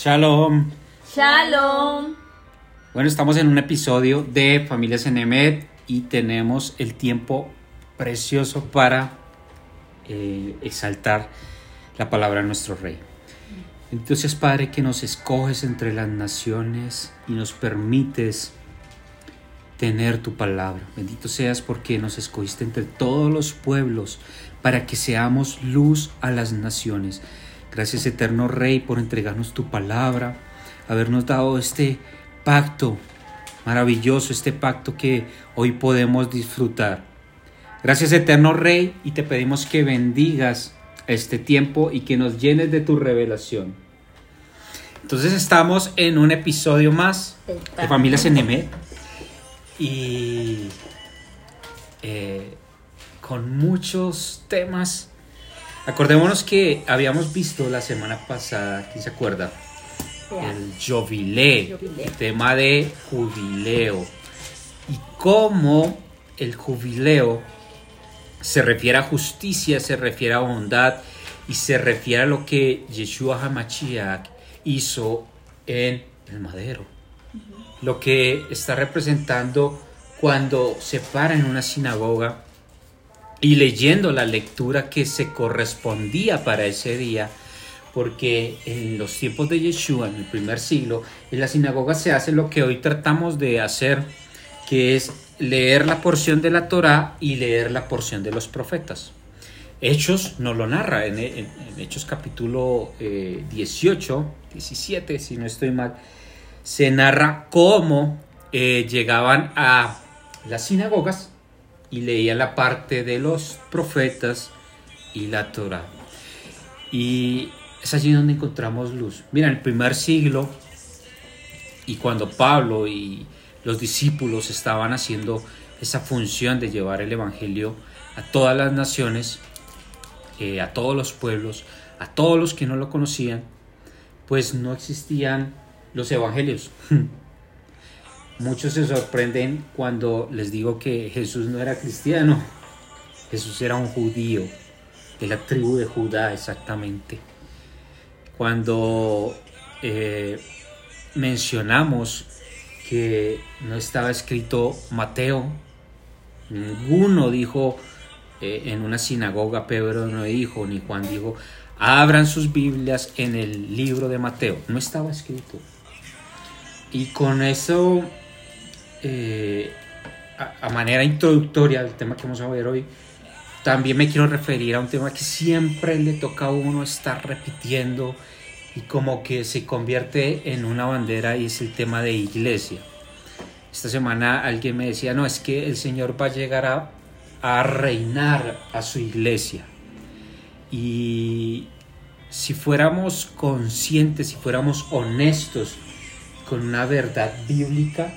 Shalom. Shalom. Bueno, estamos en un episodio de Familias en Emed y tenemos el tiempo precioso para eh, exaltar la palabra de nuestro Rey. Entonces, Padre, que nos escoges entre las naciones y nos permites tener tu palabra. Bendito seas porque nos escogiste entre todos los pueblos para que seamos luz a las naciones. Gracias eterno Rey por entregarnos tu palabra, habernos dado este pacto maravilloso, este pacto que hoy podemos disfrutar. Gracias eterno Rey y te pedimos que bendigas este tiempo y que nos llenes de tu revelación. Entonces estamos en un episodio más de Familias en y eh, con muchos temas Acordémonos que habíamos visto la semana pasada, ¿quién se acuerda? El jubileo, el tema de jubileo. Y cómo el jubileo se refiere a justicia, se refiere a bondad y se refiere a lo que Yeshua HaMashiach hizo en el madero. Lo que está representando cuando se para en una sinagoga y leyendo la lectura que se correspondía para ese día, porque en los tiempos de Yeshua, en el primer siglo, en la sinagoga se hace lo que hoy tratamos de hacer, que es leer la porción de la Torá y leer la porción de los profetas. Hechos no lo narra, en, Hechos capítulo 18, eh, 17, si no estoy mal, se narra cómo eh, llegaban a las sinagogas y leía la parte de los profetas y la Torah. Y es allí donde encontramos luz. Mira, en el primer siglo, y cuando Pablo y los discípulos estaban haciendo esa función de llevar el Evangelio a todas las naciones, eh, a todos los pueblos, a todos los que no lo conocían, pues no existían los evangelios. Muchos se sorprenden cuando les digo que Jesús no era cristiano. Jesús era un judío, de la tribu de Judá exactamente. Cuando eh, mencionamos que no estaba escrito Mateo, ninguno dijo eh, en una sinagoga, Pedro no dijo, ni Juan dijo, abran sus Biblias en el libro de Mateo. No estaba escrito. Y con eso eh, a, manera introductoria al tema que vamos a ver hoy, también me quiero referir a un tema que siempre le toca a uno estar repitiendo y como que se convierte en una bandera y es el tema de iglesia. Esta semana alguien me decía, no, es que el Señor va a llegar a, a reinar a su iglesia. Y si fuéramos conscientes, si fuéramos honestos con una verdad bíblica,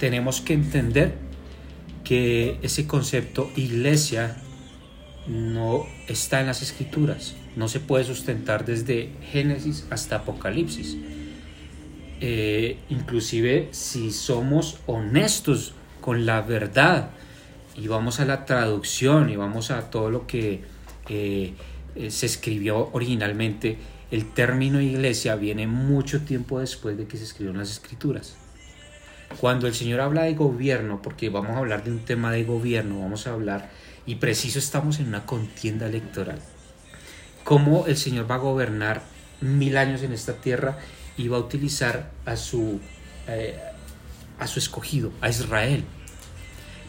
tenemos que entender que ese concepto iglesia no está en las escrituras, no se puede sustentar desde Génesis hasta Apocalipsis. Eh, inclusive si somos honestos con la verdad y vamos a la traducción y vamos a todo lo que eh, se escribió originalmente, el término iglesia viene mucho tiempo después de que se escribieron las escrituras. Cuando el Señor habla de gobierno, porque vamos a hablar de un tema de gobierno, vamos a hablar, y preciso estamos en una contienda electoral, cómo el Señor va a gobernar mil años en esta tierra y va a utilizar a su, eh, a su escogido, a Israel.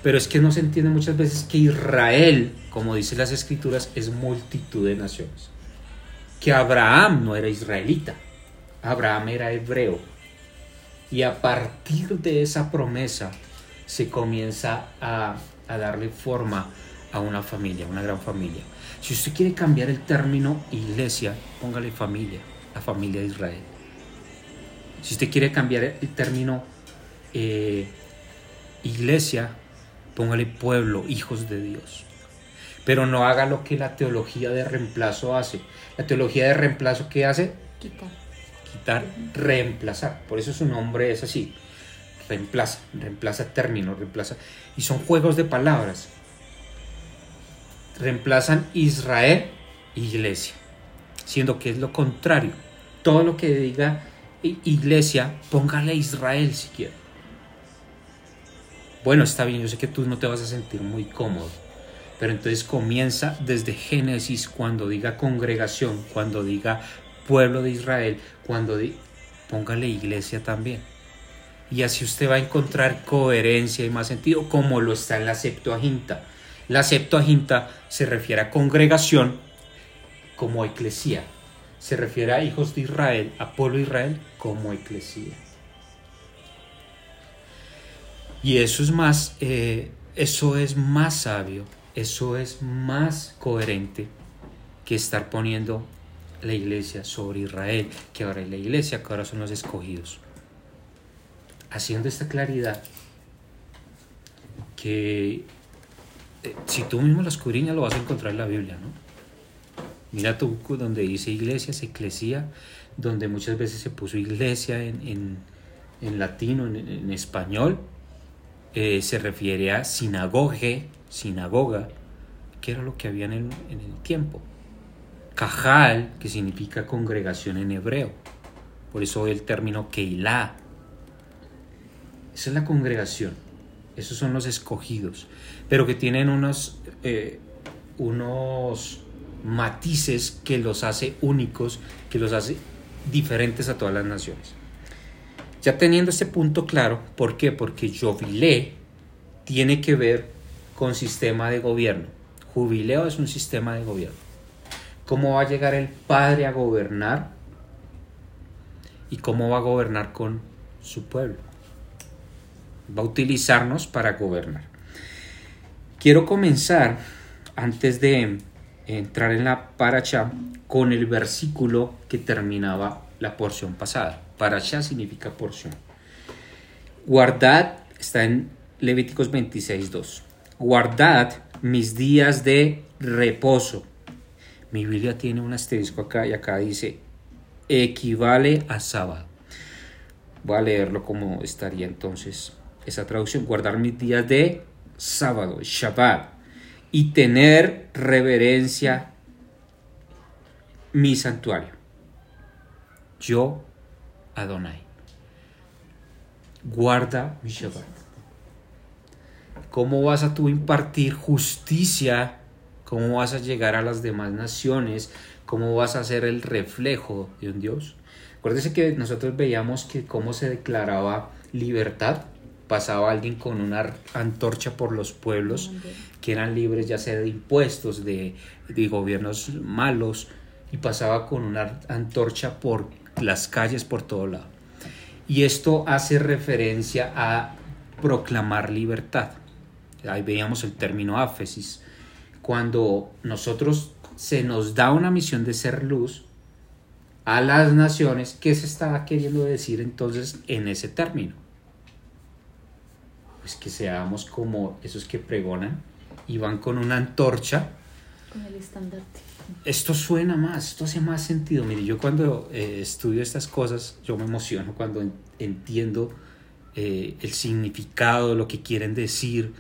Pero es que no se entiende muchas veces que Israel, como dicen las escrituras, es multitud de naciones. Que Abraham no era israelita, Abraham era hebreo, y a partir de esa promesa se comienza a, darle forma a una familia, una gran familia. Si usted quiere cambiar el término iglesia, póngale familia, la familia de Israel. Si usted quiere cambiar el término eh, iglesia, póngale pueblo, hijos de Dios. Pero no haga lo que la teología de reemplazo hace. La teología de reemplazo, ¿qué hace? Quitar quitar, reemplazar. Por eso su nombre es así. Reemplaza, reemplaza términos, reemplaza. Y son juegos de palabras. Reemplazan Israel, iglesia. Siendo que es lo contrario. Todo lo que diga iglesia, póngale Israel si quiere. Bueno, está bien, yo sé que tú no te vas a sentir muy cómodo, pero entonces comienza desde Génesis cuando diga congregación, cuando diga pueblo de Israel, cuando póngale iglesia también. Y así usted va a encontrar coherencia y más sentido, como lo está en la Septuaginta. La Septuaginta se refiere a congregación como eclesía. Se refiere a hijos de Israel, a pueblo de Israel como eclesía. Y eso es más, eh, eso es más sabio, eso es más coherente que estar poniendo la iglesia sobre Israel, que ahora es la iglesia, que ahora son los escogidos. Haciendo esta claridad, que eh, si tú mismo la escudriñas lo vas a encontrar en la Biblia, ¿no? Mira tú donde dice iglesias, eclesía, donde muchas veces se puso iglesia en, en, latino, en, español, eh, se refiere a sinagoge, sinagoga, que era lo que había en en el tiempo. Cajal, que significa congregación en hebreo. Por eso el término Keilah. Esa es la congregación. Esos son los escogidos. Pero que tienen unos, eh, unos matices que los hace únicos, que los hace diferentes a todas las naciones. Ya teniendo este punto claro, ¿por qué? Porque jubilé tiene que ver con sistema de gobierno. Jubileo es un sistema de gobierno. ¿Cómo va a llegar el Padre a gobernar? ¿Y cómo va a gobernar con su pueblo? Va a utilizarnos para gobernar. Quiero comenzar, antes de entrar en la paracha con el versículo que terminaba la porción pasada. Paracha significa porción. Guardad, está en Levíticos 26.2. Guardad mis días de reposo. Mi Biblia tiene un asterisco acá y acá dice equivale a sábado. Voy a leerlo como estaría entonces esa traducción. Guardar mis días de sábado, Shabbat y tener reverencia mi santuario. Yo, Adonai. Guarda mi Shabbat. ¿Cómo vas a tú impartir justicia? ¿Cómo vas a llegar a las demás naciones? ¿Cómo vas a ser el reflejo de un Dios? Acuérdese que nosotros veíamos que cómo se declaraba libertad pasaba alguien con una antorcha por los pueblos que eran libres ya sea de impuestos, de, gobiernos malos, y pasaba con una antorcha por las calles por todo lado. Y esto hace referencia a proclamar libertad. Ahí veíamos el término áfesis. Cuando nosotros se nos da una misión de ser luz a las naciones, ¿qué se estaba queriendo decir entonces en ese término? pues que seamos como esos que pregonan y van con una antorcha. Con el estandarte. Esto suena más, esto hace más sentido. Mire, yo cuando eh, estudio estas cosas, yo me emociono cuando entiendo eh, el significado, lo que quieren decir,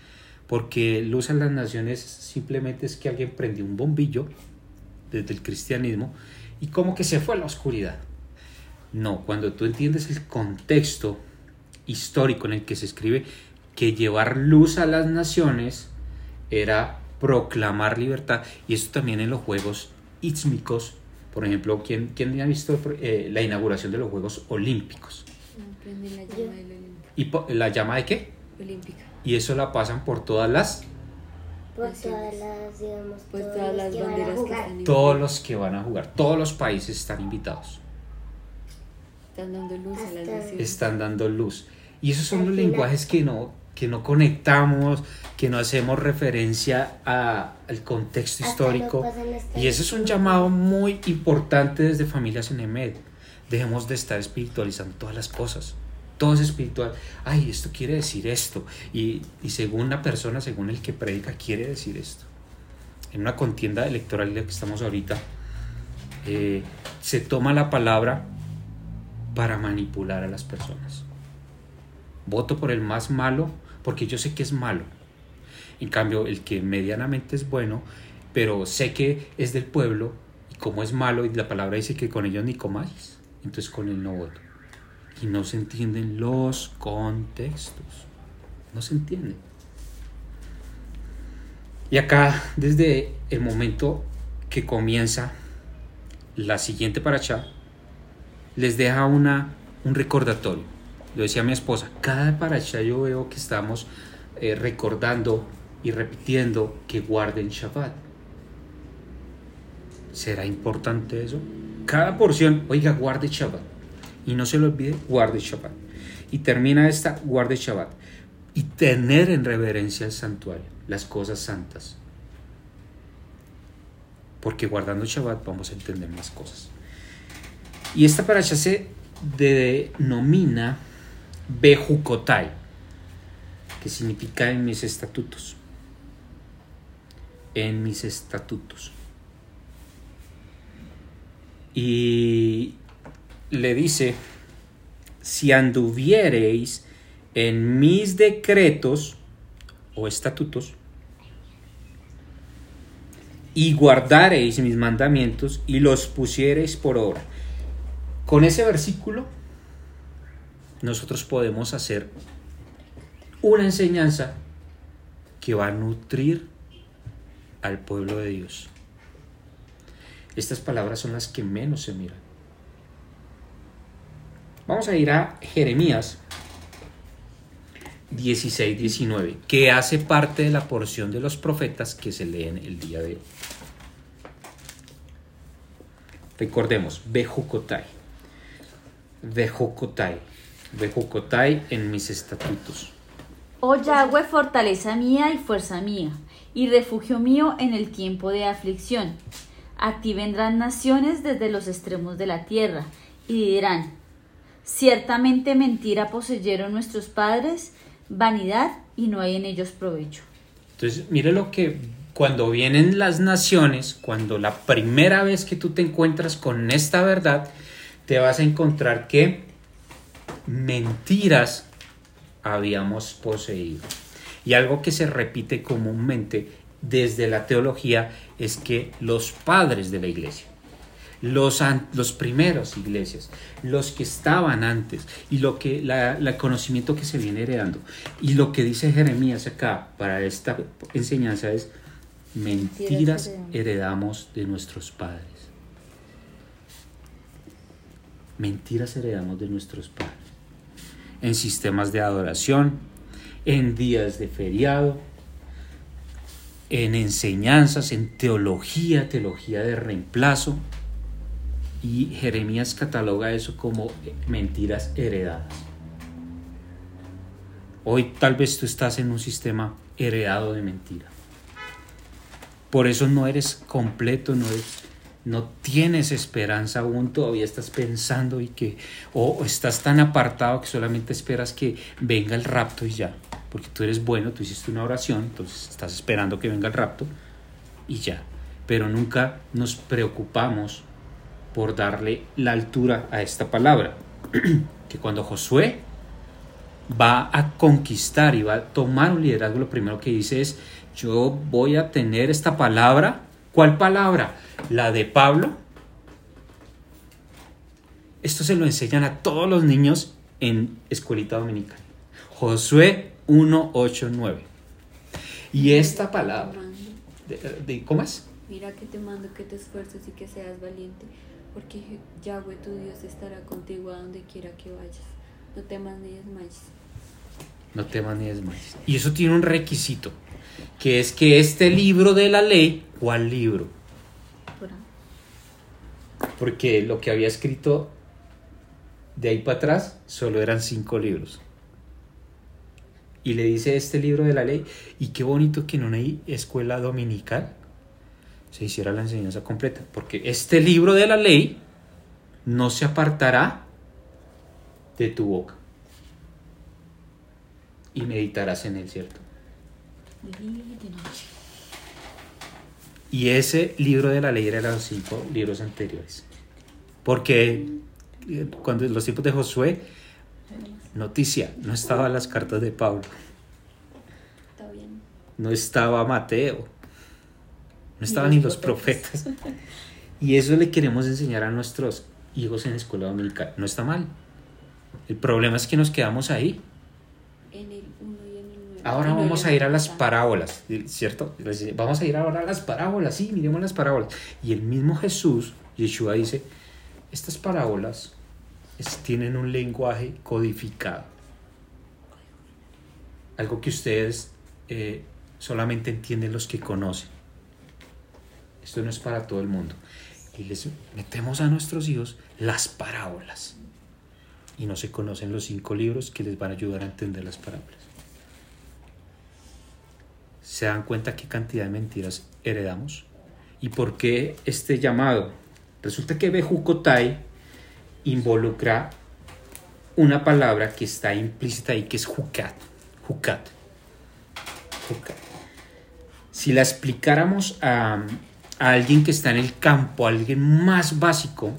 porque luz a las naciones simplemente es que alguien prendió un bombillo desde el cristianismo y como que se fue a la oscuridad. No, cuando tú entiendes el contexto histórico en el que se escribe, que llevar luz a las naciones era proclamar libertad. Y esto también en los Juegos Ísmicos. Por ejemplo, ¿quién, quién ha visto eh, la inauguración de los Juegos Olímpicos? la llama ¿Y la llama de qué? Olímpica. Y eso la pasan por todas las... Por todas las, digamos, pues todas las banderas que están Todos los que van a jugar, todos los países están invitados. Están dando luz a las naciones. Están dando luz. Y esos son los lenguajes que no, que no conectamos, que no hacemos referencia al contexto histórico. Y ese es un llamado muy importante desde Familias en EMED. Dejemos de estar espiritualizando todas las cosas. Todo es espiritual. Ay, esto quiere decir esto. Y, según la persona, según el que predica, quiere decir esto. En una contienda electoral de la que estamos ahorita, eh, se toma la palabra para manipular a las personas. Voto por el más malo porque yo sé que es malo. En cambio, el que medianamente es bueno, pero sé que es del pueblo, y como es malo, y la palabra dice que con ellos ni comáis, entonces con él no voto. Y no se entienden los contextos. No se entiende. Y acá, desde el momento que comienza la siguiente paracha, les deja una, un recordatorio. Lo decía mi esposa, cada paracha yo veo que estamos eh, recordando y repitiendo que guarden Shabbat. ¿Será importante eso? Cada porción, oiga, guarde Shabbat. Y no se lo olvide, guarde Shabbat. Y termina esta, guarde Shabbat. Y tener en reverencia el santuario, las cosas santas. Porque guardando Shabbat vamos a entender más cosas. Y esta paracha se denomina Bejukotai, que significa en mis estatutos. En mis estatutos. Y le dice, si anduviereis en mis decretos o estatutos, y guardareis mis mandamientos y los pusiereis por obra. Con ese versículo nosotros podemos hacer una enseñanza que va a nutrir al pueblo de Dios. Estas palabras son las que menos se miran. Vamos a ir a Jeremías 16, 19, que hace parte de la porción de los profetas que se leen el día de hoy. Recordemos, Bejucotai. Bejucotai. Bejucotai en mis estatutos. Oh Yahweh, fortaleza mía y fuerza mía, y refugio mío en el tiempo de aflicción. A ti vendrán naciones desde los extremos de la tierra, y dirán, ciertamente mentira poseyeron nuestros padres, vanidad, y no hay en ellos provecho. Entonces, mire lo que cuando vienen las naciones, cuando la primera vez que tú te encuentras con esta verdad, te vas a encontrar que mentiras habíamos poseído. Y algo que se repite comúnmente desde la teología es que los padres de la iglesia, los, los primeros iglesias, los que estaban antes y lo que la, el conocimiento que se viene heredando y lo que dice Jeremías acá para esta enseñanza es mentiras heredamos de nuestros padres. Mentiras heredamos de nuestros padres. En sistemas de adoración, en días de feriado, en enseñanzas, en teología, teología de reemplazo. Y Jeremías cataloga eso como mentiras heredadas. Hoy tal vez tú estás en un sistema heredado de mentira. Por eso no eres completo, no, no tienes esperanza aún, todavía estás pensando y que, o estás tan apartado que solamente esperas que venga el rapto y ya, porque tú eres bueno, tú hiciste una oración, entonces estás esperando que venga el rapto y ya, pero nunca nos preocupamos por darle la altura a esta palabra, que cuando Josué va a conquistar y va a tomar un liderazgo, lo primero que dice es, yo voy a tener esta palabra. ¿Cuál palabra? La de Pablo. Esto se lo enseñan a todos los niños en escuelita dominical. Josué 1, 8, 9. Y esta palabra, de, ¿cómo es? Mira que te mando que te esfuerces y que seas valiente, porque Yahweh tu Dios estará contigo a donde quiera que vayas. No temas ni desmayes. No temas ni desmayes. Y eso tiene un requisito que es que este libro de la ley, ¿cuál libro? Porque lo que había escrito de ahí para atrás solo eran cinco libros. Y le dice este libro de la ley, y qué bonito que en una escuela dominical se hiciera la enseñanza completa, porque este libro de la ley no se apartará de tu boca. Y meditarás en él, ¿cierto? Y ese libro de la ley era los cinco libros anteriores. Porque eh, cuando en los tiempos de Josué, noticia, no estaban las cartas de Pablo. No estaba Mateo. No estaban ni los profetas. Y eso le queremos enseñar a nuestros hijos en la escuela dominical. No está mal. El problema es que nos quedamos ahí. En el 1 y en el 9. Ahora vamos a ir a las parábolas, ¿cierto? Vamos a ir ahora a las parábolas, sí, miremos las parábolas. Y el mismo Jesús, Yeshua dice, estas parábolas es- tienen un lenguaje codificado. Algo que ustedes eh, solamente entienden los que conocen. Esto no es para todo el mundo. Y les metemos a nuestros hijos las parábolas. Y no se conocen los cinco libros que les van a ayudar a entender las parábolas. ¿Se dan cuenta qué cantidad de mentiras heredamos? ¿Y por qué este llamado? Resulta que Bejucotai involucra una palabra que está implícita ahí, que es jucat. Jucat. Jucat. Si la explicáramos a, a alguien que está en el campo, alguien más básico,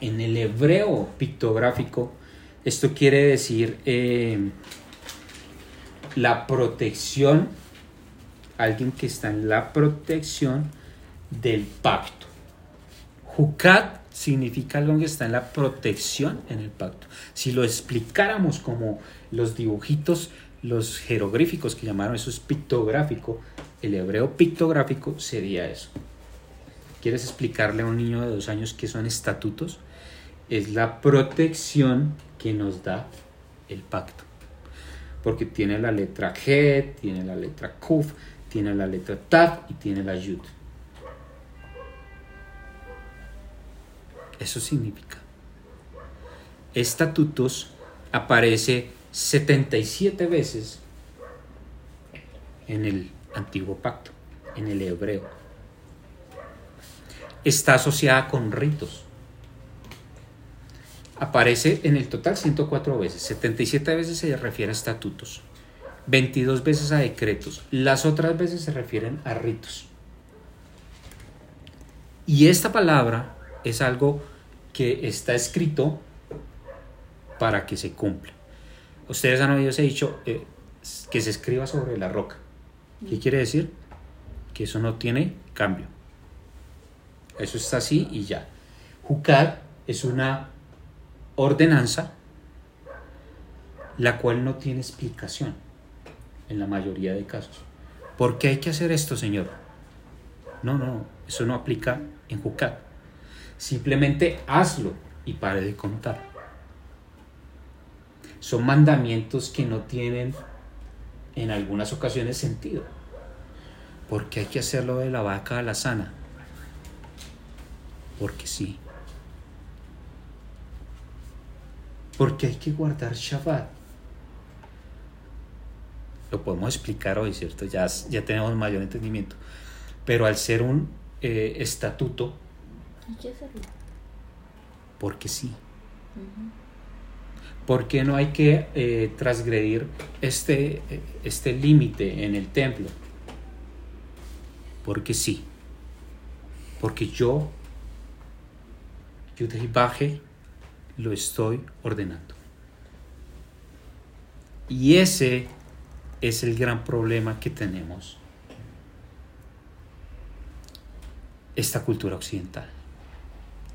en el hebreo pictográfico, esto quiere decir eh, la protección, alguien que está en la protección del pacto. Jucat significa algo que está en la protección en el pacto. Si lo explicáramos como los dibujitos, los jeroglíficos que llamaron eso es pictográfico, el hebreo pictográfico sería eso. ¿Quieres explicarle a un niño de dos años qué son estatutos? Es la protección que nos da el pacto. Porque tiene la letra G, tiene la letra Kuf, tiene la letra Tav y tiene la Yud. Eso significa. Estatutos aparece 77 veces en el antiguo pacto, en el hebreo. Está asociada con ritos. Aparece en el total 104 veces, 77 veces se refiere a estatutos, 22 veces a decretos, las otras veces se refieren a ritos. Y esta palabra es algo que está escrito para que se cumpla. Ustedes han oído dicho eh, que se escriba sobre la roca. ¿Qué quiere decir? Que eso no tiene cambio. Eso está así y ya. Jukad es una ordenanza la cual no tiene explicación en la mayoría de casos. ¿Por qué hay que hacer esto, Señor? No, no, eso no aplica en Jukad. Simplemente hazlo y pare de contar. Son mandamientos que no tienen en algunas ocasiones sentido. Porque hay que hacerlo de la vaca a la sana. Porque sí. Porque hay que guardar Shabbat. Lo podemos explicar hoy, ¿cierto? Ya, ya tenemos mayor entendimiento. Pero al ser un eh, estatuto, Hay que hacerlo. porque sí. ¿Por qué no hay que eh, transgredir este, este límite en el templo? Porque sí. Porque yo, Baje, lo estoy ordenando. Y ese es el gran problema que tenemos. Esta cultura occidental.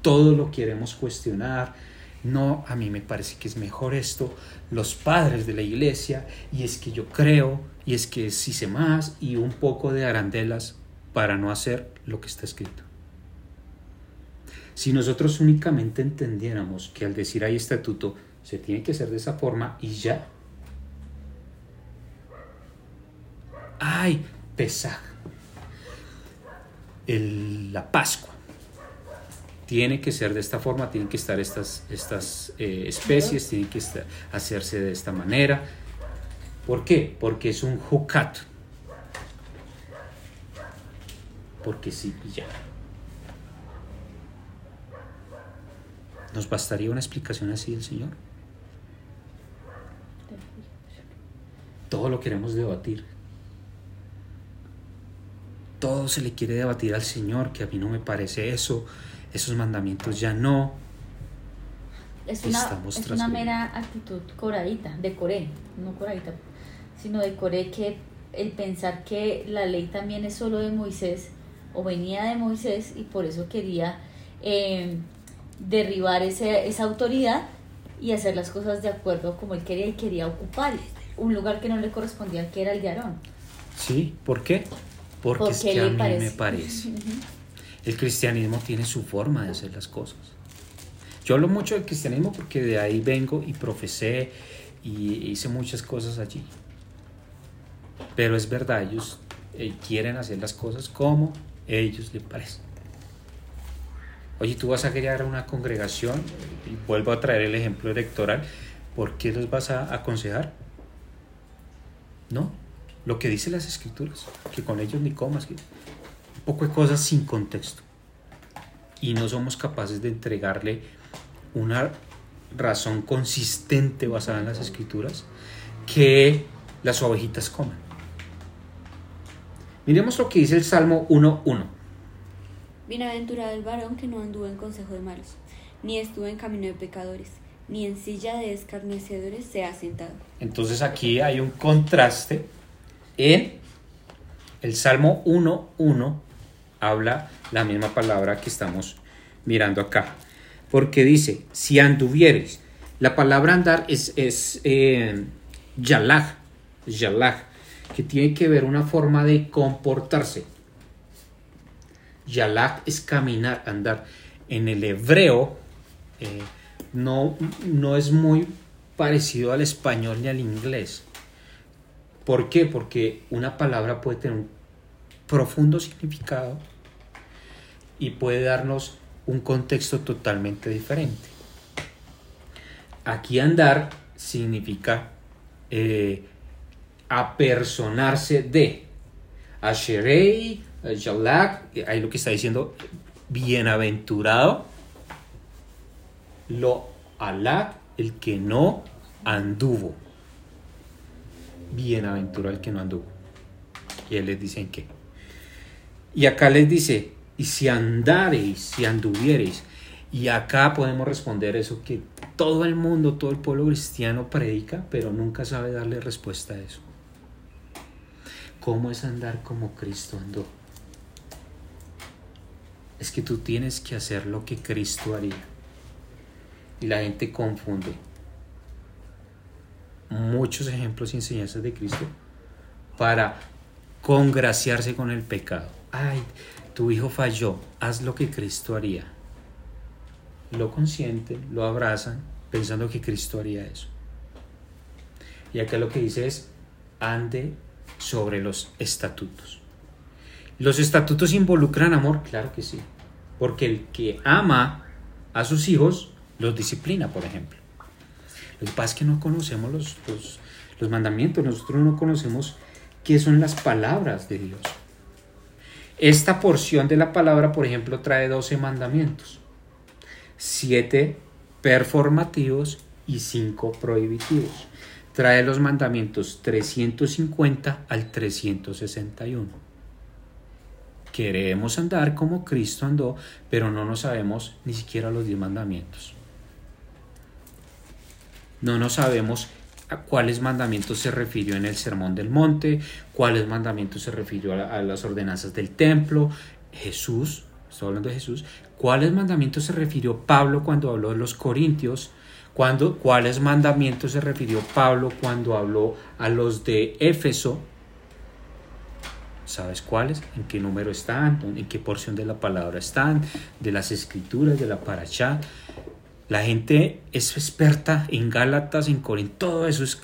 Todo lo queremos cuestionar. No, a mí me parece que es mejor esto. Los padres de la iglesia, y es que yo creo, y es que sí sé más, y un poco de arandelas para no hacer lo que está escrito. Si nosotros únicamente entendiéramos que al decir hay estatuto se tiene que hacer de esa forma y ya. Ay, Pesaj. La Pascua. Tiene que ser de esta forma, tienen que estar estas, estas eh, especies, tienen que hacerse de esta manera. ¿Por qué? Porque es un jucat. Porque sí, ya. ¿Nos bastaría una explicación así del Señor? Todo lo queremos debatir. Todo se le quiere debatir al Señor, que a mí no me parece eso, esos mandamientos ya no. Es una, Estamos es una mera actitud coradita, de Coré, no coradita, sino de Coré que el pensar que la ley también es solo de Moisés o venía de Moisés y por eso quería eh, derribar ese, esa autoridad y hacer las cosas de acuerdo como él quería y quería ocupar un lugar que no le correspondía, que era el de Aarón. ¿Sí? ¿Por qué? Porque, Porque es que a mí parece. me parece. El cristianismo tiene su forma de hacer las cosas. Yo hablo mucho del cristianismo porque de ahí vengo y profesé y hice muchas cosas allí. Pero es verdad, ellos eh, quieren hacer las cosas como ellos les parece. Oye, tú vas a crear una congregación, y vuelvo a traer el ejemplo electoral, ¿por qué los vas a aconsejar? No, lo que dice las escrituras, que con ellos ni comas, que poco de cosas sin contexto. Y no somos capaces de entregarle una razón consistente basada en las escrituras que las ovejitas coman. Miremos lo que dice el Salmo 1.1. Bienaventurado el varón que no anduvo en consejo de malos, ni estuvo en camino de pecadores, ni en silla de escarnecedores se ha sentado. Entonces aquí hay un contraste en el Salmo 1.1 habla la misma palabra que estamos mirando acá. Porque dice, si anduvieres, la palabra andar es, es eh, yalag, que tiene que ver una forma de comportarse. Yalag es caminar, andar. En el hebreo eh, no, no es muy parecido al español ni al inglés. ¿Por qué? Porque una palabra puede tener un profundo significado y puede darnos un contexto totalmente diferente. Aquí andar significa eh, apersonarse de. Asherei, Jalak, ahí lo que está diciendo, bienaventurado, lo alak, el que no anduvo. Bienaventurado el que no anduvo. Y él les dice qué. Y acá les dice, y si andareis, si anduviereis. Y acá podemos responder eso que todo el mundo, todo el pueblo cristiano predica, pero nunca sabe darle respuesta a eso. ¿Cómo es andar como Cristo andó? Es que tú tienes que hacer lo que Cristo haría. Y la gente confunde muchos ejemplos y enseñanzas de Cristo para congraciarse con el pecado. Ay, tu hijo falló, haz lo que Cristo haría. Lo consienten, lo abrazan, pensando que Cristo haría eso. Y acá lo que dice es, ande sobre los estatutos. ¿Los estatutos involucran amor? Claro que sí. Porque el que ama a sus hijos los disciplina, por ejemplo. Lo que pasa es que no conocemos los, los, los mandamientos, nosotros no conocemos qué son las palabras de Dios. Esta porción de la palabra, por ejemplo, trae 12 mandamientos, 7 performativos y 5 prohibitivos. Trae los mandamientos 350 al 361. Queremos andar como Cristo andó, pero no nos sabemos ni siquiera los 10 mandamientos. No nos sabemos cuáles mandamientos se refirió en el Sermón del Monte, cuáles mandamientos se refirió a, a, las ordenanzas del templo, Jesús, estoy hablando de Jesús, cuáles mandamientos se refirió Pablo cuando habló de los Corintios, cuando, cuáles mandamientos se refirió Pablo cuando habló a los de Éfeso, ¿Sabes cuáles? ¿En qué número están? ¿En qué porción de la palabra están? De las escrituras, de la paracha. La gente es experta en Gálatas, en Corinto, todo eso es,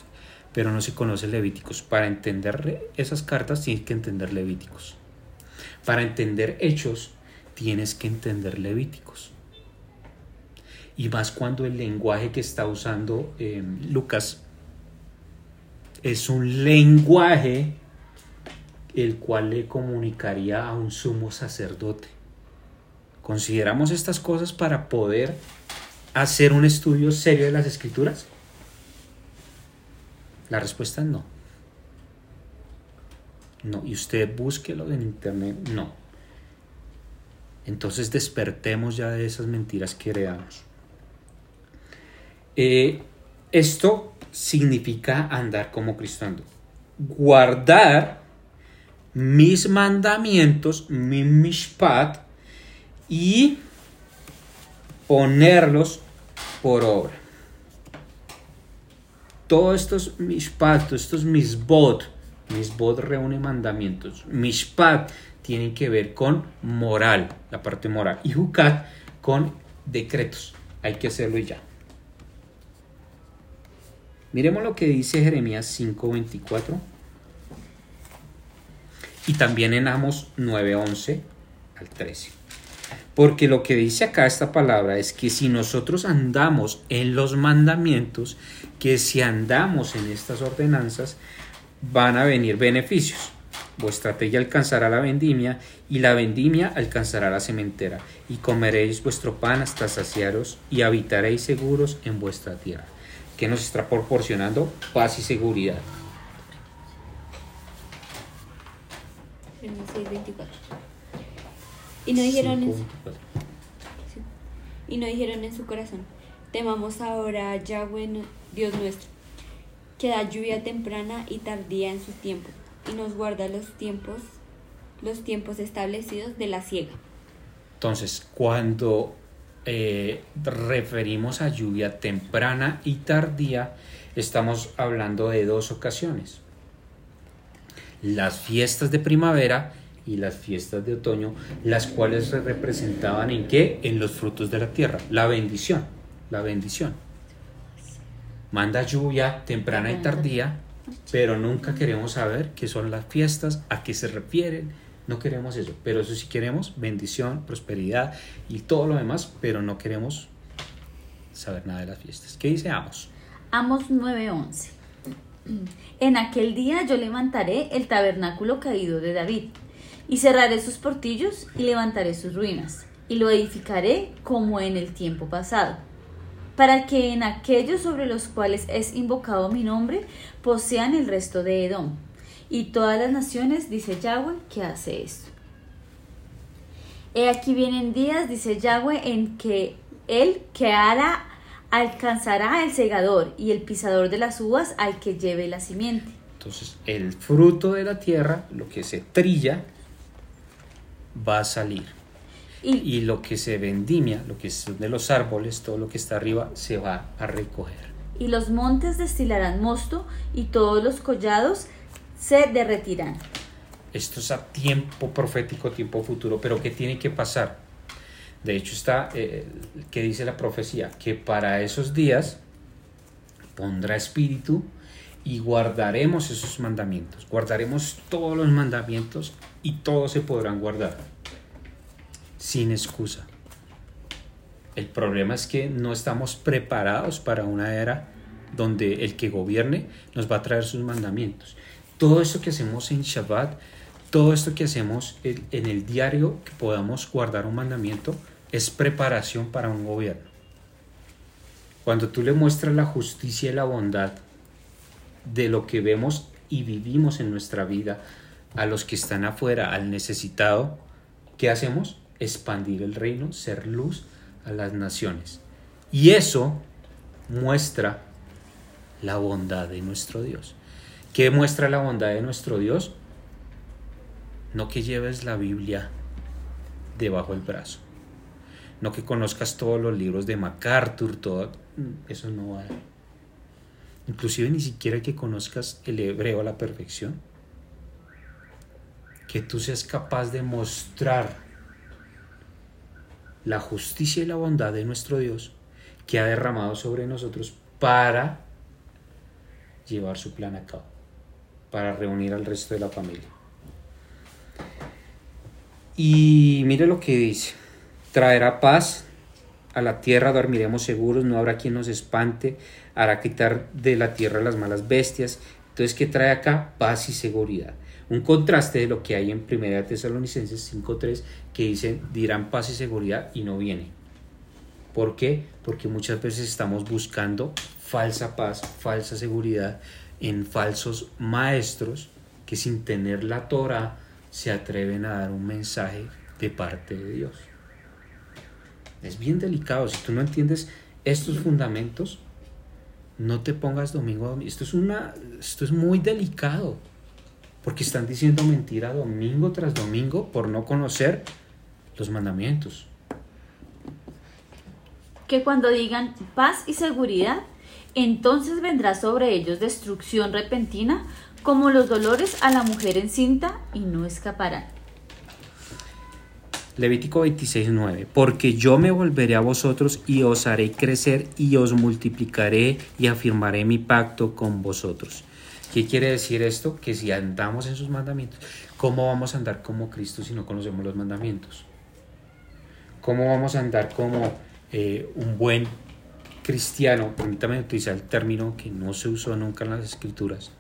pero no se conoce Levíticos. Para entender esas cartas tienes que entender Levíticos. Para entender Hechos tienes que entender Levíticos. Y más cuando el lenguaje que está usando eh, Lucas es un lenguaje el cual le comunicaría a un sumo sacerdote. ¿Consideramos estas cosas para poder hacer un estudio serio de las escrituras? La respuesta es no. No, y usted búsquelo en internet, no. Entonces despertemos ya de esas mentiras que heredamos. Eh, esto significa andar como Cristo andó. Guardar mis mandamientos, mi mishpat, y ponerlos por obra. Todos estos mishpat, estos misbot, misbot reúne mandamientos. Mishpat tienen que ver con moral, la parte moral. Y hukat con decretos. Hay que hacerlo ya. Miremos lo que dice Jeremías 5:24 y también en Amos 9:11 al 13. Porque lo que dice acá esta palabra es que si nosotros andamos en los mandamientos, que si andamos en estas ordenanzas, van a venir beneficios. Vuestra tella alcanzará la vendimia y la vendimia alcanzará la cementera y comeréis vuestro pan hasta saciaros y habitaréis seguros en vuestra tierra que nos está proporcionando paz y seguridad. Y no dijeron en su, y no dijeron en su corazón, temamos ahora a Yahweh Dios nuestro, que da lluvia temprana y tardía en su tiempo, y nos guarda los tiempos, los tiempos establecidos de la siega. Entonces, cuando eh, referimos a lluvia temprana y tardía, estamos hablando de dos ocasiones. Las fiestas de primavera y las fiestas de otoño, las cuales se representaban en qué? En los frutos de la tierra, la bendición, la bendición. Manda lluvia temprana y tardía, pero nunca queremos saber qué son las fiestas, a qué se refieren, no queremos eso, pero eso sí queremos bendición, prosperidad y todo lo demás, pero no queremos saber nada de las fiestas. ¿Qué dice Amos? Amos 9:11. En aquel día yo levantaré el tabernáculo caído de David, y cerraré sus portillos y levantaré sus ruinas, y lo edificaré como en el tiempo pasado, para que en aquellos sobre los cuales es invocado mi nombre posean el resto de Edom y todas las naciones, dice Yahweh, que hace esto. He aquí vienen días, dice Yahweh, en que él que hará alcanzará el segador y el pisador de las uvas al que lleve la simiente. Entonces, el fruto de la tierra, lo que se trilla, va a salir. Y, y, lo que se vendimia, lo que es de los árboles, todo lo que está arriba, se va a recoger. Y los montes destilarán mosto y todos los collados se derretirán. Esto es a tiempo profético, tiempo futuro, pero ¿qué tiene que pasar? De hecho está, eh, que dice la profecía? Que para esos días pondrá espíritu y guardaremos esos mandamientos. Guardaremos todos los mandamientos y todos se podrán guardar. Sin excusa. El problema es que no estamos preparados para una era donde el que gobierne nos va a traer sus mandamientos todo esto que hacemos en Shabbat, todo esto que hacemos en el diario, que podamos guardar un mandamiento, es preparación para un gobierno. Cuando tú le muestras la justicia y la bondad de lo que vemos y vivimos en nuestra vida a los que están afuera, al necesitado, ¿qué hacemos? Expandir el reino, ser luz a las naciones. Y eso muestra la bondad de nuestro Dios. ¿Qué muestra la bondad de nuestro Dios? No que lleves la Biblia debajo del brazo. No que conozcas todos los libros de MacArthur, todo. Eso no va. Inclusive ni siquiera que conozcas el hebreo a la perfección. Que tú seas capaz de mostrar la justicia y la bondad de nuestro Dios que ha derramado sobre nosotros para llevar su plan a cabo para reunir al resto de la familia. Y mire lo que dice, traerá paz a la tierra, dormiremos seguros, no habrá quien nos espante, hará quitar de la tierra las malas bestias. Entonces, ¿qué trae acá? Paz y seguridad. Un contraste de lo que hay en 1 Tesalonicenses 5.3 que dicen dirán paz y seguridad y no viene. ¿Por qué? Porque muchas veces estamos buscando falsa paz, falsa seguridad, en falsos maestros que sin tener la Torah se atreven a dar un mensaje de parte de Dios. Es bien delicado. Si tú no entiendes estos fundamentos, no te pongas domingo a domingo. Esto es, una, esto es muy delicado. Porque están diciendo mentira domingo tras domingo por no conocer los mandamientos. Que cuando digan paz y seguridad, Entonces vendrá sobre ellos destrucción repentina, como los dolores a la mujer encinta, y no escaparán. Levítico 26:9 Porque yo me volveré a vosotros y os haré crecer y os multiplicaré y afirmaré mi pacto con vosotros. ¿Qué quiere decir esto? Que si andamos en sus mandamientos, ¿cómo vamos a andar como Cristo si no conocemos los mandamientos? ¿Cómo vamos a andar como eh, un buen cristiano? Permítame utilizar el término que no se usó nunca en las escrituras.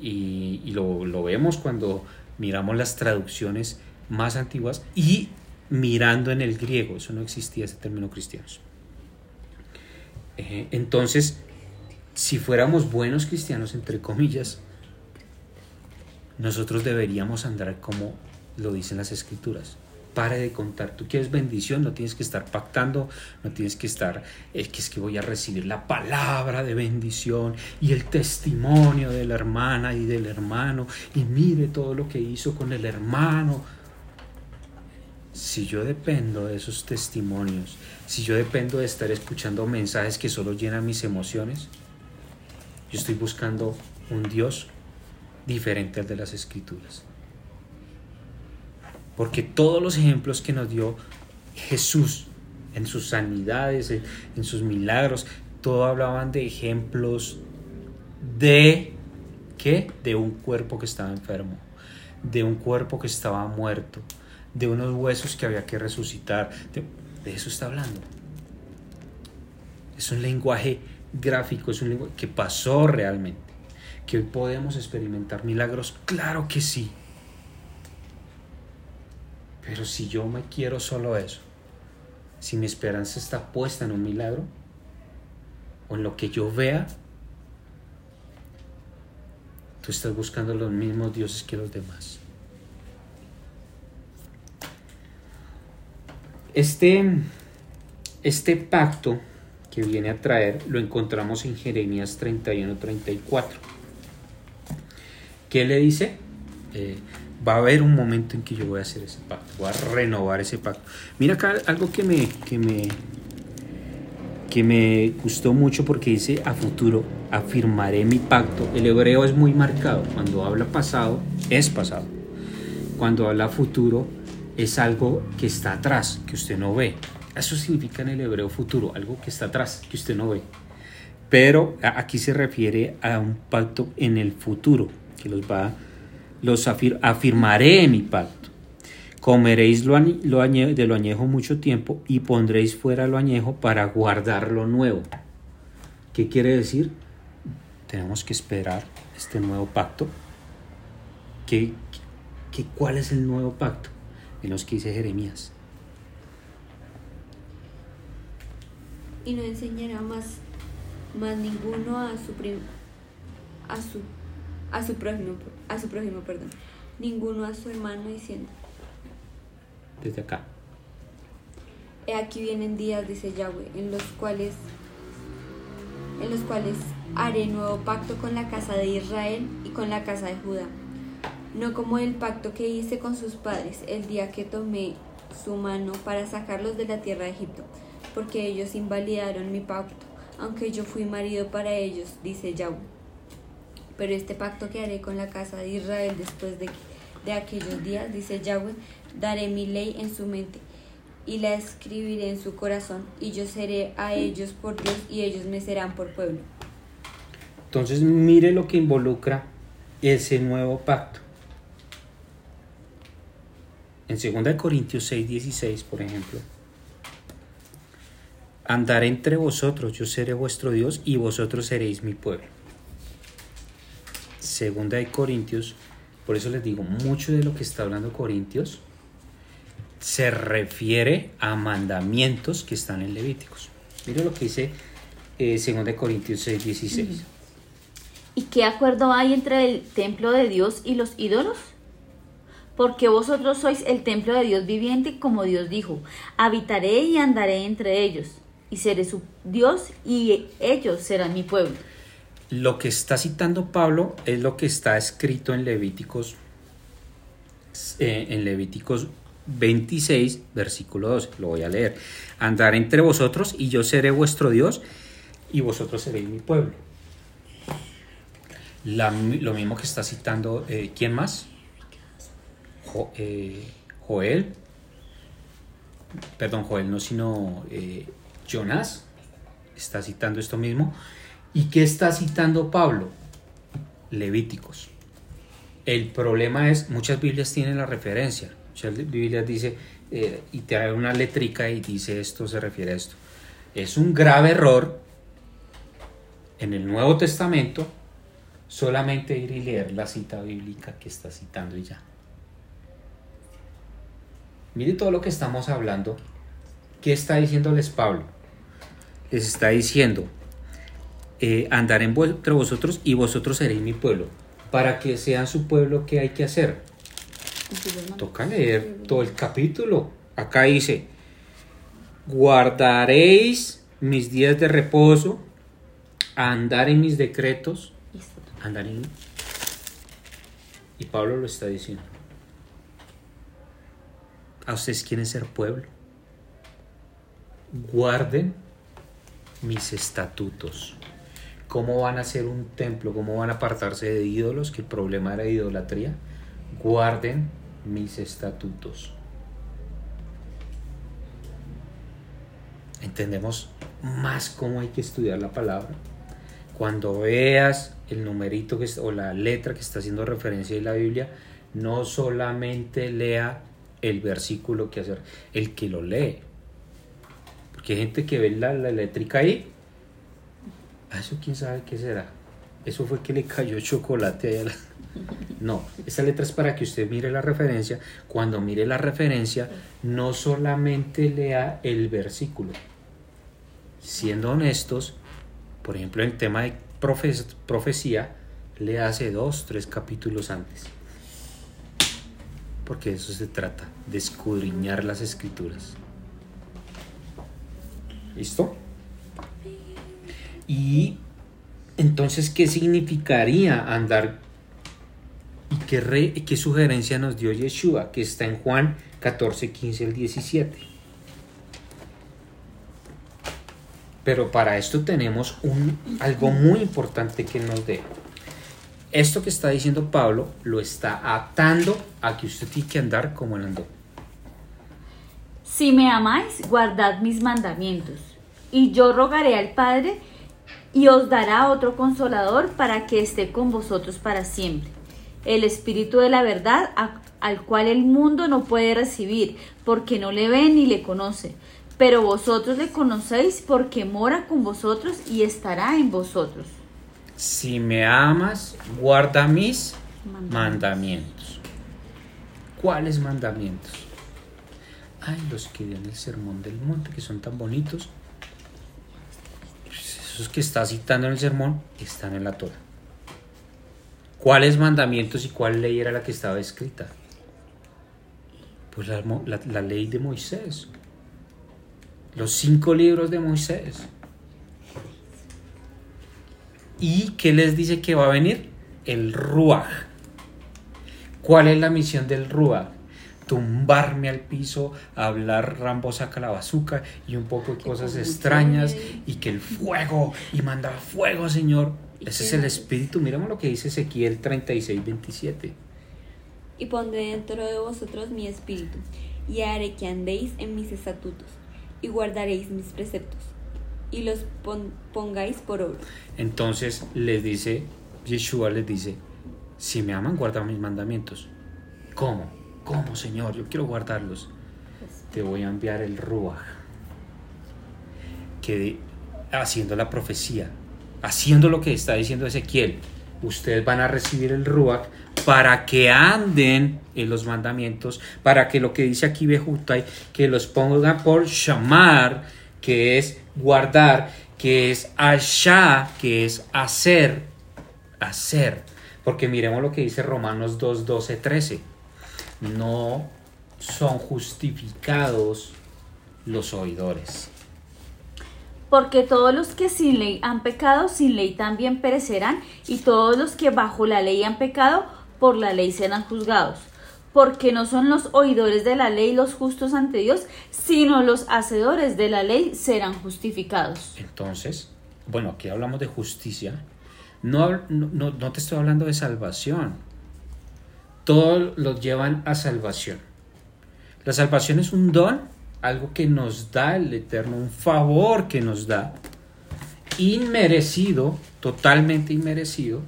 Y, y lo, lo vemos cuando miramos las traducciones más antiguas y mirando en el griego, eso no existía ese término cristianos. Eh, entonces, si fuéramos buenos cristianos, entre comillas, nosotros deberíamos andar como lo dicen las escrituras. Pare de contar. Tú quieres bendición, no tienes que estar pactando, no tienes que estar, es que es que voy a recibir la palabra de bendición y el testimonio de la hermana y del hermano y mire todo lo que hizo con el hermano si yo dependo de esos testimonios, si yo dependo de estar escuchando mensajes que solo llenan mis emociones, yo estoy buscando un Dios diferente al de las escrituras. Porque todos los ejemplos que nos dio Jesús en sus sanidades, en sus milagros, todo hablaban de ejemplos de ¿qué? De un cuerpo que estaba enfermo, de un cuerpo que estaba muerto, de unos huesos que había que resucitar. De, eso está hablando. Es un lenguaje gráfico, es un lenguaje que pasó realmente. Que hoy podemos experimentar milagros, claro que sí. Pero si yo me quiero solo eso, si mi esperanza está puesta en un milagro, o en lo que yo vea, tú estás buscando los mismos dioses que los demás. Este, este pacto que viene a traer lo encontramos en Jeremías 31-34. ¿Qué le dice? Eh, va a haber un momento en que yo voy a hacer ese pacto, voy a renovar ese pacto. Mira acá algo que me, que me, que me gustó mucho porque dice a futuro afirmaré mi pacto. El hebreo es muy marcado. Cuando habla pasado, es pasado. Cuando habla futuro, es algo que está atrás, que usted no ve. Eso significa en el hebreo futuro, algo que está atrás, que usted no ve. Pero aquí se refiere a un pacto en el futuro, que los va, los afirmaré en mi pacto. Comeréis lo, lo de lo añejo mucho tiempo y pondréis fuera lo añejo para guardar lo nuevo. ¿Qué quiere decir? Tenemos que esperar este nuevo pacto. ¿Qué, qué, ¿Cuál es el nuevo pacto? en los que dice Jeremías. Y no enseñará más, más ninguno a su, a su, a su prójimo, a su prójimo, perdón, ninguno a su hermano diciendo. Desde acá. He aquí vienen días, dice Yahweh, en los cuales en los cuales haré nuevo pacto con la casa de Israel y con la casa de Judá no como el pacto que hice con sus padres el día que tomé su mano para sacarlos de la tierra de Egipto, porque ellos invalidaron mi pacto, aunque yo fui marido para ellos, dice Yahweh. Pero este pacto que haré con la casa de Israel después de, de aquellos días, dice Yahweh, daré mi ley en su mente y la escribiré en su corazón, y yo seré a ellos por Dios y ellos me serán por pueblo. Entonces mire lo que involucra ese nuevo pacto. En 2 Corintios 6, 16, por ejemplo, andaré entre vosotros, yo seré vuestro Dios y vosotros seréis mi pueblo. Segunda de Corintios, por eso les digo, mucho de lo que está hablando Corintios se refiere a mandamientos que están en Levíticos. Mire lo que dice eh, Segunda de Corintios 6, 16. ¿Y qué acuerdo hay entre el templo de Dios y los ídolos? porque vosotros sois el templo de Dios viviente, como Dios dijo, habitaré y andaré entre ellos, y seré su Dios, y ellos serán mi pueblo. Lo que está citando Pablo es lo que está escrito en Levíticos, eh, en Levíticos 26, versículo 12, lo voy a leer. Andaré entre vosotros y yo seré vuestro Dios y vosotros seréis mi pueblo. Lo mismo que está citando, eh, ¿quién más? Eh, Joel, perdón, Joel no, sino Jonás, está citando esto mismo. ¿Y qué está citando Pablo? Levíticos. El problema es, muchas Biblias tienen la referencia. Muchas Biblias dice, eh, y te da una letrica y dice esto se refiere a esto. Es un grave error en el Nuevo Testamento solamente ir y leer la cita bíblica que está citando y ya. Mire todo lo que estamos hablando. ¿Qué está diciéndoles Pablo? Les está diciendo, eh, andar entre vosotros y vosotros seréis mi pueblo. Para que sean su pueblo, ¿qué hay que hacer? Toca leer todo el capítulo. Acá dice, guardaréis mis días de reposo, andar en mis decretos, andar en... Y Pablo lo está diciendo. A ustedes quieren ser pueblo. Guarden mis estatutos. ¿Cómo van a ser un templo? ¿Cómo van a apartarse de ídolos? Que el problema era idolatría. Guarden mis estatutos. Entendemos más cómo hay que estudiar la palabra. Cuando veas el numerito que, o la letra que está haciendo referencia en la Biblia, no solamente lea el versículo que hacer, el que lo lee. Porque hay gente que ve la, la eléctrica ahí. "Ah, Eso quién sabe qué será. Eso fue que le cayó chocolate a la... No, esta letra es para que usted mire la referencia. Cuando mire la referencia, no solamente lea el versículo. Siendo honestos, por ejemplo, el tema de profe- profecía, le hace dos, tres capítulos antes. Porque de eso se trata, de escudriñar las escrituras. ¿Listo? Y entonces, ¿qué significaría andar ¿Y qué, re- qué sugerencia nos dio Yeshua? Que está en Juan 14, 15 al 17. Pero para esto tenemos un, algo muy importante que nos dé. Esto que está diciendo Pablo lo está atando a que usted tiene que andar como él andó. Si me amáis, guardad mis mandamientos. Y yo rogaré al Padre y os dará otro consolador para que esté con vosotros para siempre. El Espíritu de la verdad al cual el mundo no puede recibir porque no le ve ni le conoce. Pero vosotros le conocéis porque mora con vosotros y estará en vosotros. Si me amas, guarda mis Mandamientos. mandamientos. ¿Cuáles mandamientos? Ay, los que en el sermón del monte, que son tan bonitos. Esos que está citando en el sermón están en la Torah. ¿Cuáles mandamientos y cuál ley era la que estaba escrita? Pues la, la- la ley de Moisés. Los cinco libros de Moisés. ¿Y qué les dice que va a venir? El Ruach. ¿Cuál es la misión del Ruach? Tumbarme al piso, hablar Rambo saca la bazuca y un poco de cosas extrañas y que el fuego y mandar fuego, Señor. Ese es el espíritu. Miramos lo que dice Ezequiel 36, 27. Y pondré dentro de vosotros mi espíritu, y haré que andéis en mis estatutos, y guardaréis mis preceptos, y los pon- pongáis por obra. Entonces les dice, Yeshua les dice, si me aman, guarda mis mandamientos. ¿Cómo? ¿Cómo, Señor? Yo quiero guardarlos. Te voy a enviar el Ruach. Que haciendo la profecía, haciendo lo que está diciendo Ezequiel, ustedes van a recibir el Ruach para que anden en los mandamientos, para que lo que dice aquí Bejutai, que los pongan por llamar, que es guardar, que es allá, que es hacer, hacer. Porque miremos lo que dice Romanos 2, 12, 13. No son justificados los oidores. Porque todos los que sin ley han pecado, sin ley también perecerán, y todos los que bajo la ley han pecado, por la ley serán juzgados. Porque no son los oidores de la ley los justos ante Dios, sino los hacedores de la ley serán justificados. Entonces, bueno, aquí hablamos de justicia, no, no, no te estoy hablando de salvación. Todos los llevan a salvación. La salvación es un don, algo que nos da el Eterno, un favor que nos da, inmerecido, totalmente inmerecido,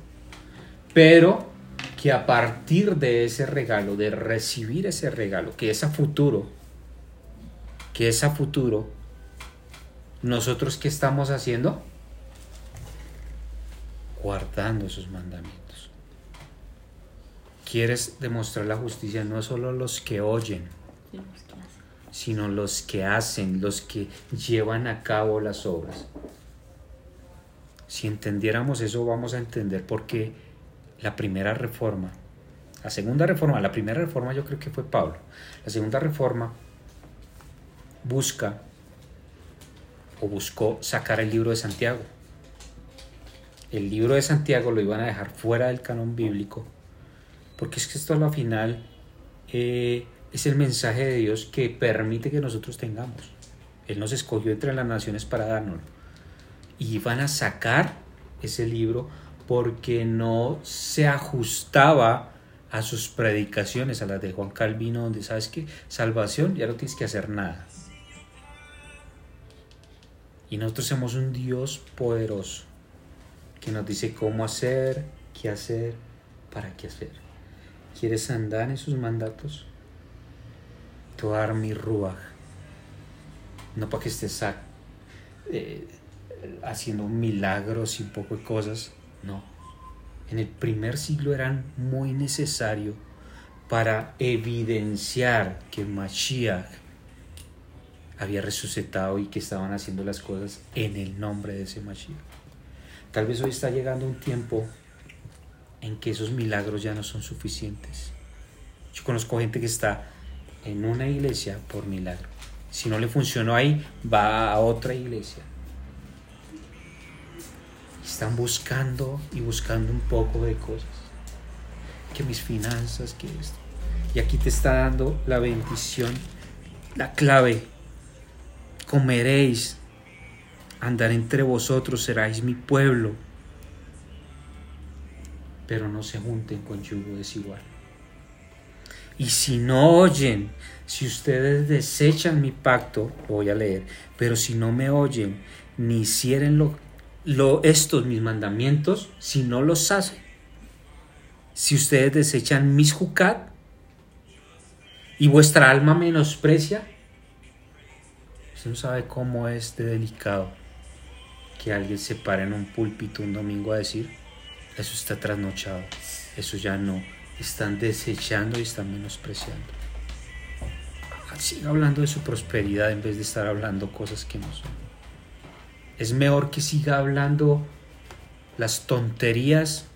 pero que a partir de ese regalo, de recibir ese regalo, que es a futuro, que es a futuro, nosotros qué estamos haciendo? Guardando sus mandamientos. Quieres demostrar la justicia no solo los que oyen, sino los que hacen, los que llevan a cabo las obras. Si entendiéramos eso, vamos a entender por qué la primera reforma, la segunda reforma, la primera reforma yo creo que fue Pablo, la segunda reforma busca o buscó sacar el libro de Santiago. El libro de Santiago lo iban a dejar fuera del canon bíblico, porque es que esto a la final eh, es el mensaje de Dios que permite que nosotros tengamos. Él nos escogió entre las naciones para darnos. Y van a sacar ese libro porque no se ajustaba a sus predicaciones, a las de Juan Calvino, donde sabes que salvación ya no tienes que hacer nada. Y nosotros somos un Dios poderoso que nos dice cómo hacer, qué hacer, para qué hacer. ¿Quieres andar en sus mandatos? Toar mi ruaj. No para que estés eh, haciendo milagros y un poco de cosas. No. En el primer siglo eran muy necesario para evidenciar que Mashiach había resucitado y que estaban haciendo las cosas en el nombre de ese Mashiach. Tal vez hoy está llegando un tiempo en que esos milagros ya no son suficientes. Yo conozco gente que está en una iglesia por milagro. Si no le funcionó ahí, va a otra iglesia. Están buscando y buscando un poco de cosas. Que mis finanzas, que esto. Y aquí te está dando la bendición, la clave comeréis, andar entre vosotros, seráis mi pueblo. Pero no se junten con yugo desigual. Y si no oyen, si ustedes desechan mi pacto, voy a leer, pero si no me oyen, ni hicieren lo, lo, estos mis mandamientos, si no los hacen, si ustedes desechan mis jucat y vuestra alma menosprecia, no sabe cómo es de delicado que alguien se pare en un púlpito un domingo a decir, eso está trasnochado, eso ya no, están desechando y están menospreciando. Siga hablando de su prosperidad en vez de estar hablando cosas que no son. Es mejor que siga hablando las tonterías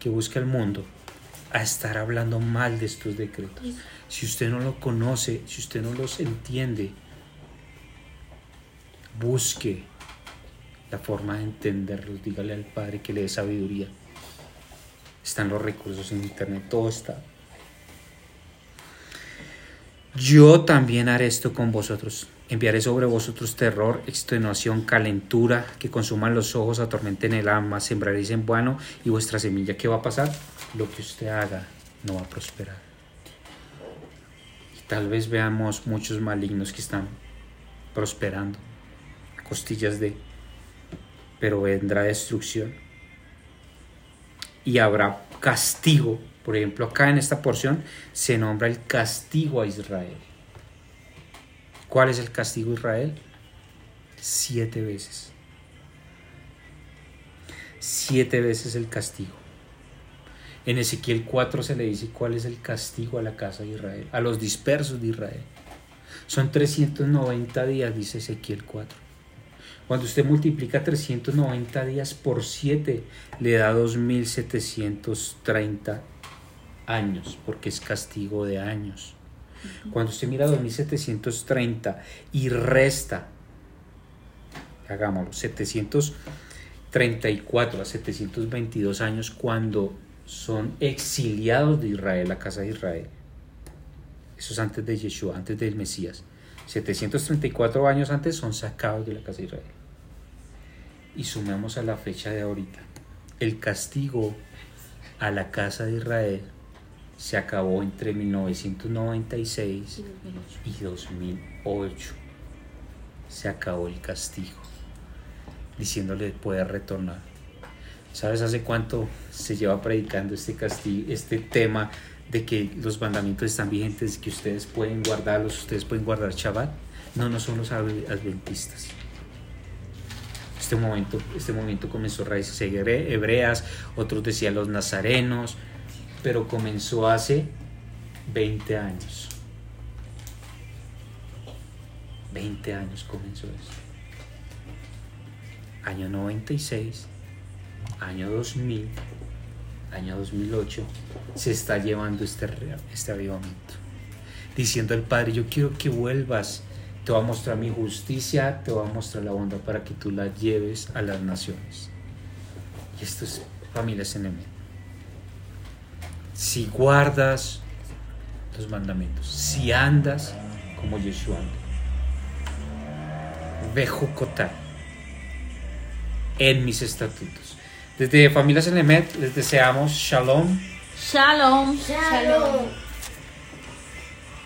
que busca el mundo a estar hablando mal de estos decretos. Si usted no lo conoce, si usted no los entiende, busque la forma de entenderlos, dígale al Padre que le dé sabiduría. Están los recursos en internet, todo está. Yo también haré esto con vosotros. Enviaré sobre vosotros terror, extenuación, calentura, que consuman los ojos, atormenten el alma, sembraréis en bueno y vuestra semilla. ¿Qué va a pasar? Lo que usted haga no va a prosperar. Y tal vez veamos muchos malignos que están prosperando costillas de, pero vendrá destrucción y habrá castigo. Por ejemplo, acá en esta porción se nombra el castigo a Israel. ¿Cuál es el castigo a Israel? Siete veces. Siete veces el castigo. En Ezequiel 4 se le dice cuál es el castigo a la casa de Israel, a los dispersos de Israel. Son 390 días, dice Ezequiel 4. Cuando usted multiplica 390 días por 7, le da 2.730 años, porque es castigo de años. Cuando usted mira 2.730 y resta, hagámoslo, 734 a 722 años cuando son exiliados de Israel, la casa de Israel. Eso es antes de Yeshua, antes del Mesías. 734 años antes son sacados de la casa de Israel y sumamos a la fecha de ahorita. El castigo a la casa de Israel se acabó entre 1996 y 2008. Se acabó el castigo, diciéndole puede retornar. ¿Sabes hace cuánto se lleva predicando este castigo, este tema de que los mandamientos están vigentes, que ustedes pueden guardarlos, ustedes pueden guardar Shabbat? No, no son los adventistas. Este momento, este momento comenzó raíces hebreas, otros decían los nazarenos, pero comenzó hace 20 años. 20 años comenzó eso. Año 96, año 2000, año 2008, se está llevando este, este avivamiento. Diciendo al Padre, yo quiero que vuelvas te voy a mostrar mi justicia, te voy a mostrar la bondad para que tú la lleves a las naciones. Y esto es familias en Si guardas los mandamientos, si andas como Yeshua anda, en mis estatutos. Desde Familias en Emet les deseamos shalom. Shalom. Shalom.